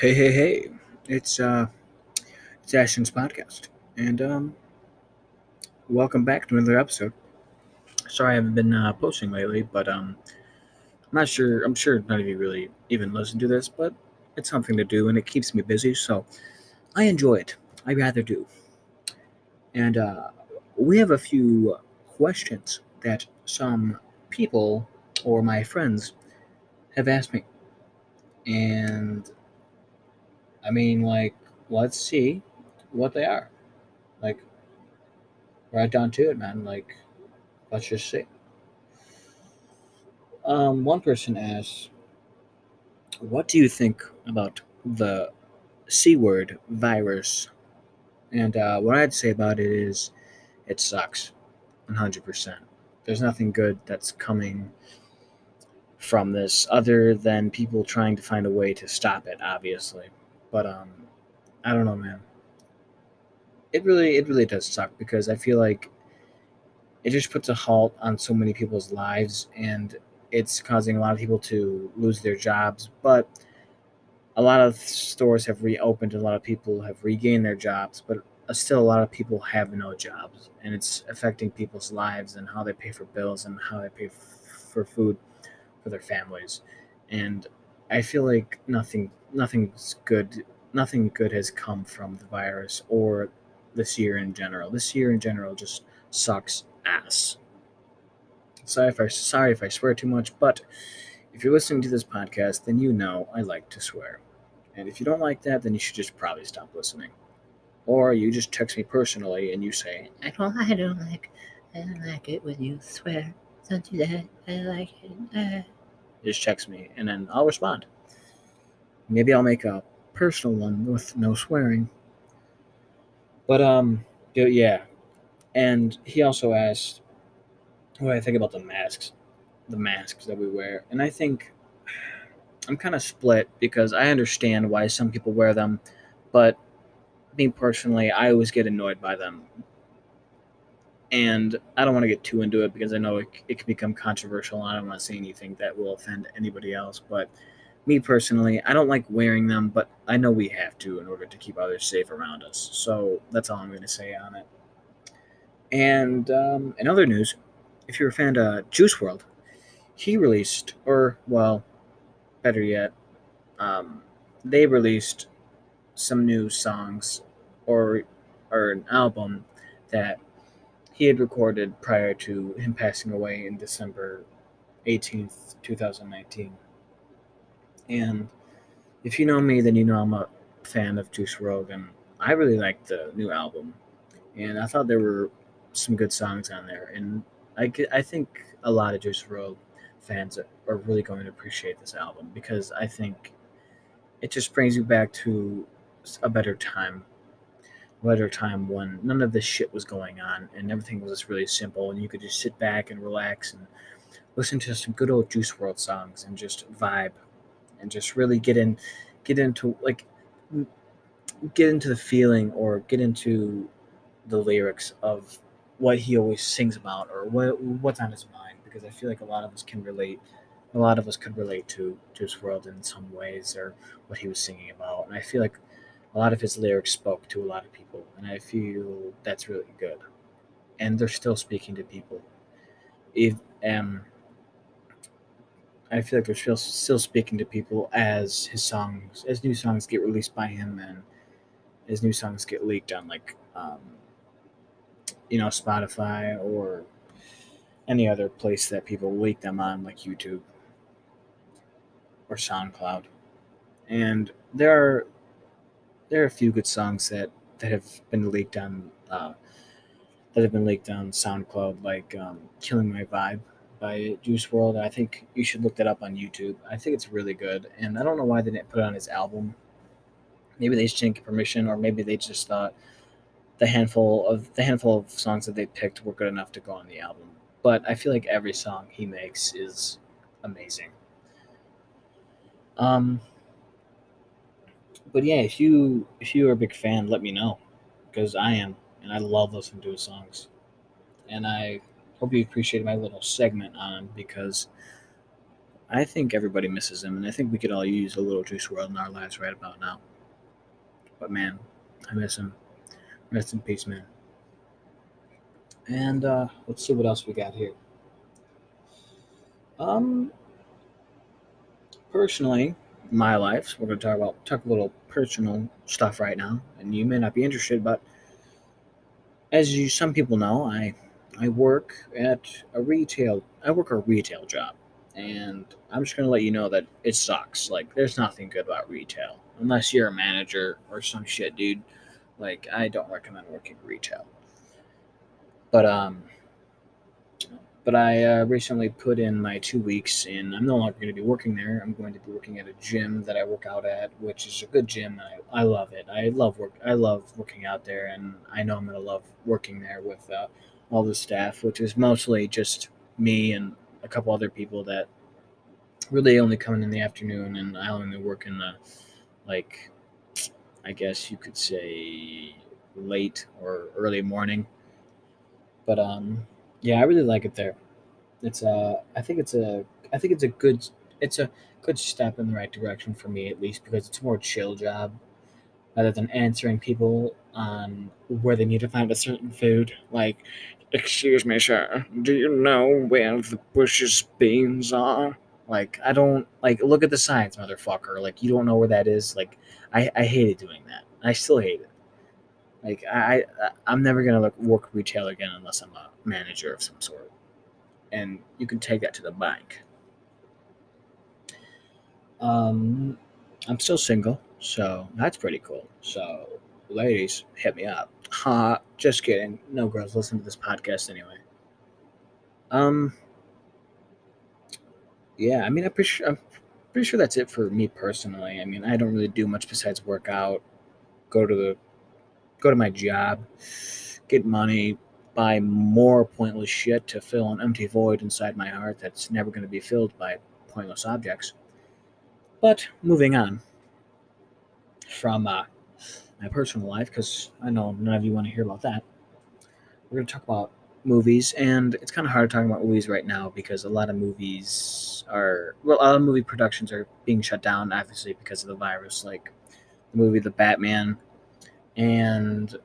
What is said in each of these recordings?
Hey, hey, hey! It's uh, it's Ashton's podcast, and um, welcome back to another episode. Sorry, I haven't been uh, posting lately, but um, I'm not sure. I'm sure none of you really even listen to this, but it's something to do, and it keeps me busy, so I enjoy it. I rather do. And uh, we have a few questions that some people or my friends have asked me, and I mean, like, let's see what they are. Like, right down to it, man. Like, let's just see. Um, one person asked, What do you think about the C word virus? And uh, what I'd say about it is it sucks 100%. There's nothing good that's coming from this other than people trying to find a way to stop it, obviously. But um, I don't know, man. It really, it really does suck because I feel like it just puts a halt on so many people's lives, and it's causing a lot of people to lose their jobs. But a lot of stores have reopened, a lot of people have regained their jobs, but still a lot of people have no jobs, and it's affecting people's lives and how they pay for bills and how they pay for food for their families. And I feel like nothing nothing's good nothing good has come from the virus or this year in general. This year in general just sucks ass. Sorry if I sorry if I swear too much, but if you're listening to this podcast, then you know I like to swear. And if you don't like that, then you should just probably stop listening. Or you just text me personally and you say, I don't, I don't like, I don't like it when you swear. Don't do that. I like it. Uh. Just text me and then I'll respond. Maybe I'll make a personal one with no swearing. But um, yeah. And he also asked what I think about the masks, the masks that we wear, and I think I'm kind of split because I understand why some people wear them, but me personally, I always get annoyed by them. And I don't want to get too into it because I know it, it can become controversial and I don't want to say anything that will offend anybody else. But me personally, I don't like wearing them, but I know we have to in order to keep others safe around us. So that's all I'm going to say on it. And um, in other news, if you're a fan of Juice WRLD, he released, or well, better yet, um, they released some new songs or or an album that he had recorded prior to him passing away in December 18th, 2019. And if you know me, then you know I'm a fan of Juice WRLD, and I really liked the new album. And I thought there were some good songs on there, and I, I think a lot of Juice WRLD fans are really going to appreciate this album because I think it just brings you back to a better time better time when none of this shit was going on and everything was just really simple and you could just sit back and relax and listen to some good old Juice WRLD songs and just vibe and just really get in get into like get into the feeling or get into the lyrics of what he always sings about or what what's on his mind because I feel like a lot of us can relate a lot of us could relate to Juice WRLD in some ways or what he was singing about and I feel like a lot of his lyrics spoke to a lot of people, and I feel that's really good. And they're still speaking to people. If um, I feel like they're still still speaking to people as his songs, as new songs get released by him, and as new songs get leaked on like, um, you know, Spotify or any other place that people leak them on, like YouTube or SoundCloud. And there are there are a few good songs that that have been leaked on uh, that have been leaked on SoundCloud, like um, "Killing My Vibe" by Juice WRLD. I think you should look that up on YouTube. I think it's really good, and I don't know why they didn't put it on his album. Maybe they just didn't get permission, or maybe they just thought the handful of the handful of songs that they picked were good enough to go on the album. But I feel like every song he makes is amazing. Um, but yeah, if you if you are a big fan, let me know because I am, and I love listening to his songs. And I hope you appreciated my little segment on him because I think everybody misses him, and I think we could all use a little Juice WRLD in our lives right about now. But man, I miss him. Rest in peace, man. And uh, let's see what else we got here. Um, personally, my life. We're going to talk about talk a little personal stuff right now, and you may not be interested, but as you some people know, I I work at a retail. I work a retail job, and I'm just to let you know that it sucks. Like, there's nothing good about retail unless you're a manager or some shit, dude. Like, I don't recommend working retail. But um, but I uh, recently put in my two weeks, and I'm no longer going to be working there. I'm going to be working at a gym that I work out at, which is a good gym. I, I love it. I love work. I love working out there, and I know I'm going to love working there with uh, all the staff, which is mostly just me and a couple other people that really only come in in the afternoon, and I only work in the like, I guess you could say late or early morning. But um, yeah, I really like it there. It's a, I think it's a, I think it's a good, it's a good step in the right direction for me at least because it's a more chill job rather than answering people on where they need to find a certain food. Like, excuse me, sir, do you know where the Bush's beans are? Like, I don't like look at the signs, motherfucker. Like, you don't know where that is. Like, I I hated doing that. I still hate it. Like, I, I I'm never gonna like work retail again unless I'm a manager of some sort, and you can take that to the bank. Um, I'm still single, so that's pretty cool. So, ladies, hit me up. Ha, just kidding. No girls listen to this podcast anyway. Um, yeah, I mean, I'm pretty sure, I'm pretty sure that's it for me personally. I mean, I don't really do much besides work out, go to the, go to my job, get money, buy more pointless shit to fill an empty void inside my heart that's never going to be filled by pointless objects. But moving on from uh, my personal life, because I know none of you want to hear about that, we're going to talk about movies, and it's kind of hard talking about movies right now because a lot of movies are well, a lot of movie productions are being shut down, obviously because of the virus. Like the movie The Batman, and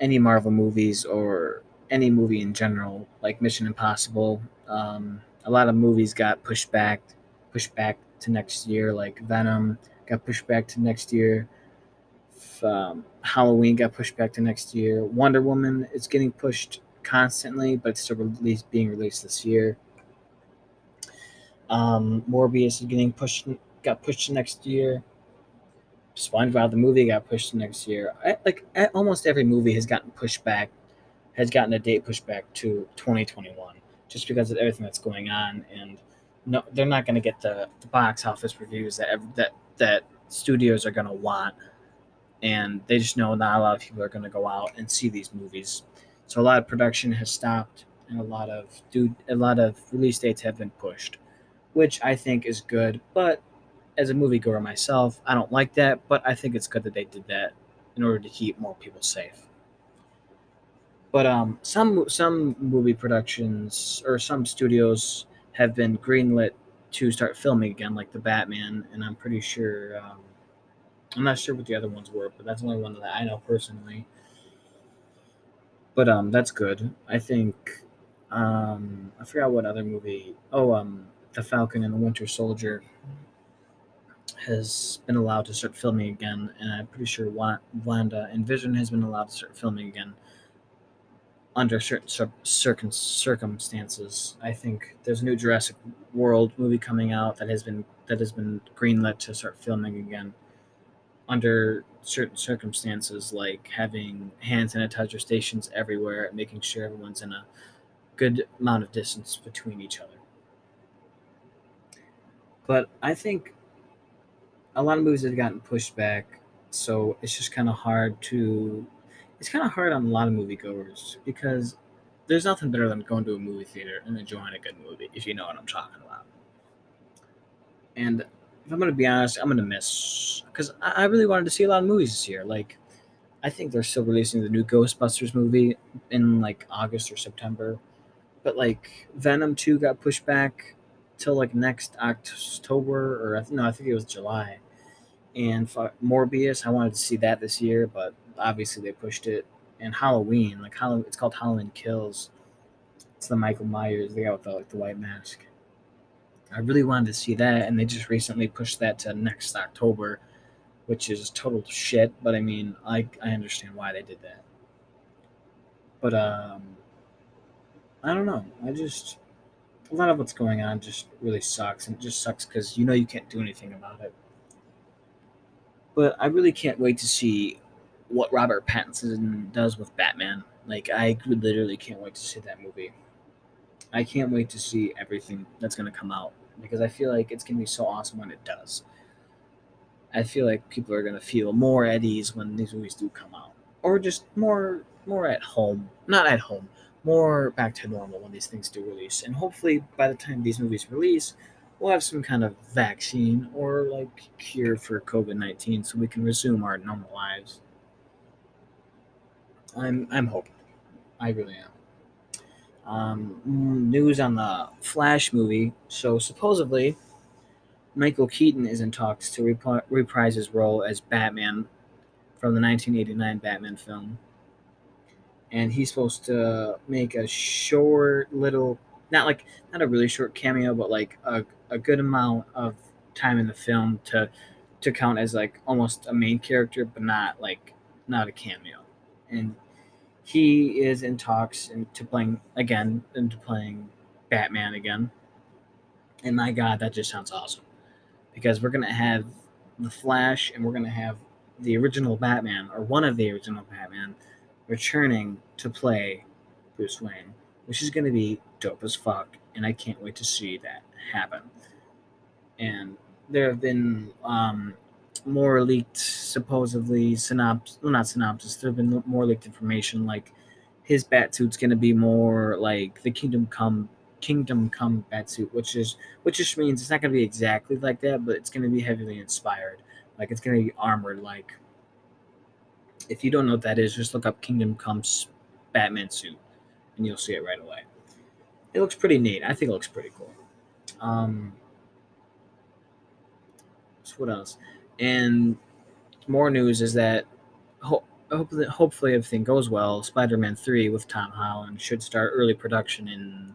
any Marvel movies or any movie in general, like Mission Impossible. Um, a lot of movies got pushed back, pushed back to next year. Like Venom got pushed back to next year. Um, Halloween got pushed back to next year. Wonder Woman is getting pushed constantly, but it's still released, being released this year. Um, Morbius is getting pushed, got pushed next year. SpongeBob the movie got pushed next year. I, like almost every movie has gotten pushed back, has gotten a date pushed back to 2021, just because of everything that's going on, and no, they're not going to get the, the box office reviews that that that studios are going to want, and they just know not a lot of people are going to go out and see these movies. So a lot of production has stopped, and a lot of dude, a lot of release dates have been pushed, which I think is good. But as a moviegoer myself, I don't like that. But I think it's good that they did that in order to keep more people safe. But um, some some movie productions or some studios have been greenlit to start filming again, like the Batman, and I'm pretty sure. Um, I'm not sure what the other ones were, but that's only one that I know personally. But um, that's good. I think um, I forgot what other movie. Oh, um, The Falcon and the Winter Soldier has been allowed to start filming again, and I'm pretty sure Wanda and Vision has been allowed to start filming again under certain circum- circumstances. I think there's a new Jurassic World movie coming out that has been that has been greenlit to start filming again under certain circumstances, like having hand sanitizer stations everywhere, making sure everyone's in a good amount of distance between each other. But I think a lot of movies have gotten pushed back, so it's just kind of hard to. It's kind of hard on a lot of moviegoers because there's nothing better than going to a movie theater and enjoying a good movie, if you know what I'm talking about. And if I'm gonna be honest, I'm gonna miss because I, I really wanted to see a lot of movies this year. Like, I think they're still releasing the new Ghostbusters movie in like August or September, but like Venom two got pushed back. till like next October or no, I think it was July. And Morbius, I wanted to see that this year, but obviously they pushed it. And Halloween, like Halloween, it's called Halloween Kills. It's the Michael Myers, the guy with the like the white mask. I really wanted to see that, and they just recently pushed that to next October, which is total shit. But I mean, I I understand why they did that. But um, I don't know. I just a lot of what's going on just really sucks, and it just sucks because you know you can't do anything about it. But I really can't wait to see what Robert Pattinson does with Batman. Like I literally can't wait to see that movie. I can't wait to see everything that's gonna come out because I feel like it's gonna be so awesome when it does. I feel like people are gonna feel more at ease when these movies do come out, or just more more at home. Not at home, more back to normal when these things do release. And hopefully, by the time these movies release, we'll have some kind of vaccine or like cure for COVID nineteen, so we can resume our normal lives. I'm I'm hoping. I really am. Um, news on the Flash movie. So supposedly, Michael Keaton is in talks to rep- reprise his role as Batman from the 1989 Batman film, and he's supposed to make a short little, not like not a really short cameo, but like a, a good amount of time in the film to to count as like almost a main character, but not like not a cameo. And he is in talks into playing again into playing Batman again. And my God, that just sounds awesome. Because we're gonna have the Flash and we're gonna have the original Batman, or one of the original Batman, returning to play Bruce Wayne, which is gonna be dope as fuck, and I can't wait to see that happen. And there have been um, more leaked, supposedly synopsis. Well, not synopsis. There have been more leaked information, like his bat suit's gonna be more like the Kingdom Come Kingdom Come bat suit, which is which just means it's not gonna be exactly like that, but it's gonna be heavily inspired. Like it's gonna be armored. Like if you don't know what that is, just look up Kingdom Come's Batman suit, and you'll see it right away. It looks pretty neat. I think it looks pretty cool. Um, so what else? And more news is that ho- hopefully, hopefully everything goes well. Spider-Man Three with Tom Holland should start early production in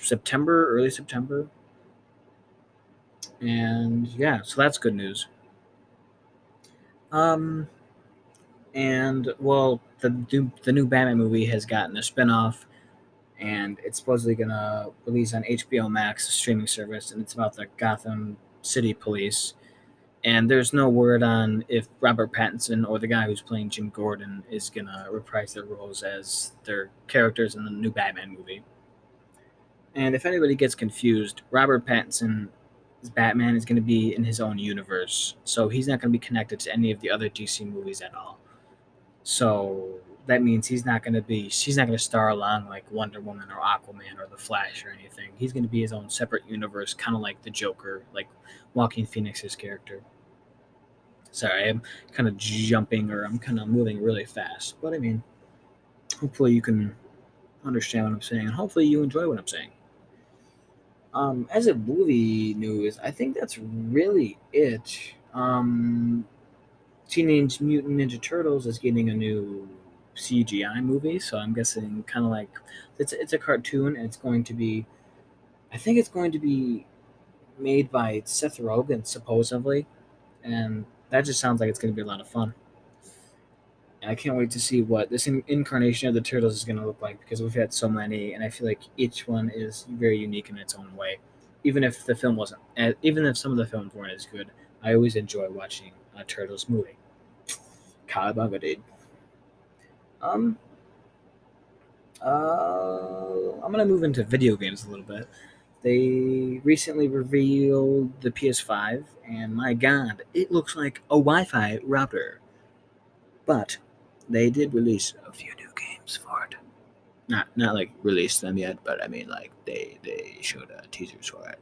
September, early September. And yeah, so that's good news. Um, and well, the new, the new Batman movie has gotten a spinoff, and it's supposedly gonna release on HBO Max, a streaming service, and it's about the Gotham City Police and there's no word on if Robert Pattinson or the guy who's playing Jim Gordon is gonna reprise their roles as their characters in the new Batman movie. And if anybody gets confused, Robert Pattinson's Batman is going to be in his own universe, so he's not going to be connected to any of the other DC movies at all. So that means he's not going to be he's not going to star along like Wonder Woman or Aquaman or the Flash or anything. He's going to be his own separate universe, kind of like the Joker, like Joaquin Phoenix's character. Sorry, I'm kind of jumping or I'm kind of moving really fast. But I mean, hopefully you can understand what I'm saying and hopefully you enjoy what I'm saying. Um, as a movie news, I think that's really it. Um, Teenage Mutant Ninja Turtles is getting a new CGI movie, so I'm guessing kind of like it's it's a cartoon and it's going to be, I think it's going to be made by Seth Rogen supposedly, and that just sounds like it's going to be a lot of fun. And I can't wait to see what this in- incarnation of the turtles is going to look like because we've had so many, and I feel like each one is very unique in its own way. Even if the film wasn't, eh, even if some of the films weren't as good, I always enjoy watching a turtles movie. Cowabunga, dude. Um. Uh, I'm gonna move into video games a little bit. They recently revealed the PS5, and my god, it looks like a Wi Fi router. But they did release a few new games for it. Not not like release them yet, but I mean like they they showed uh, teasers for it.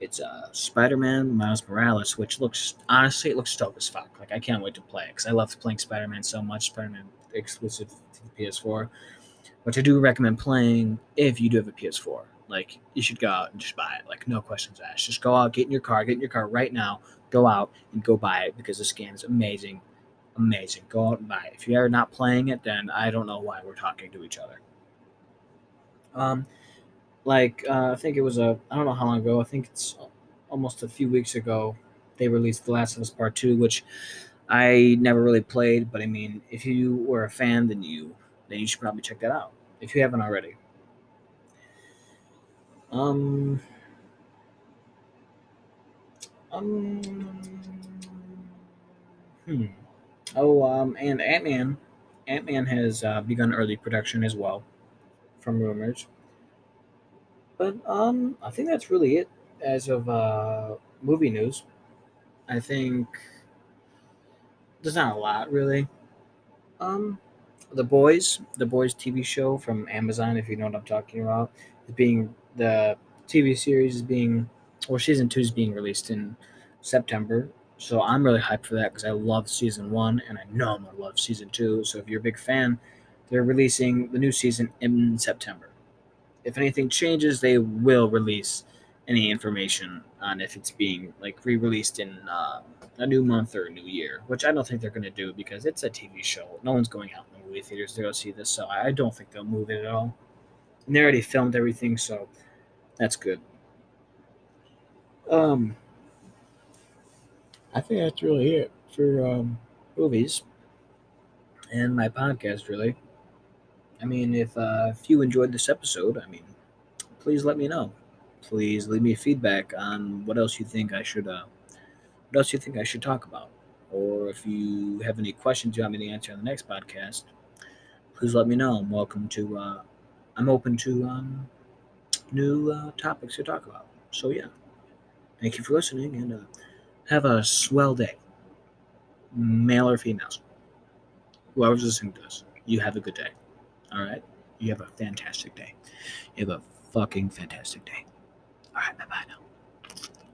It's uh, Spider-Man Miles Morales, which looks honestly it looks dope as fuck. Like I can't wait to play it because I love playing Spider-Man so much. Spider-Man exclusive to the PS4, which I do recommend playing if you do have a PS4 Like you should go out and just buy it. Like no questions asked. Just go out, get in your car, get in your car right now, go out and go buy it because this game is amazing. Amazing. Go out and buy it. If you're not playing it, then I don't know why we're talking to each other. Um, like uh, I think it was a I don't know how long ago. I think it's almost a few weeks ago. They released The Last of Us Part Two, which I never really played, but I mean, if you were a fan, then you then you should probably check that out if you haven't already. Um. Um. Hmm. Oh, um, and Ant Man, Ant Man has uh, begun early production as well, from rumors. But um, I think that's really it as of uh, movie news. I think there's not a lot really. Um, the Boys, the Boys TV show from Amazon, if you know what I'm talking about, is being the TV series is being, or season two is being released in September. So I'm really hyped for that because I love season one and I know I'm gonna love season two. So if you're a big fan, they're releasing the new season in September. If anything changes, they will release any information on if it's being like re-released in uh, a new month or a new year, which I don't think they're going to do because it's a TV show. No one's going out in the movie theaters to go see this, so I don't think they'll move it at all. And they already filmed everything, so that's good. Um, I think that's really it for um, movies and my podcast. Really, I mean, if uh, if you enjoyed this episode, I mean, please let me know please leave me feedback on what else you think I should uh, what else you think I should talk about, or if you have any questions you want me to answer on the next podcast, please let me know. I'm welcome to. Uh, I'm open to um, new uh, topics to talk about. So yeah, thank you for listening, and uh, have a swell day, male or females. Whoever's listening to this, you have a good day. All right, you have a fantastic day. You have a fucking fantastic day. All right, bye bye now.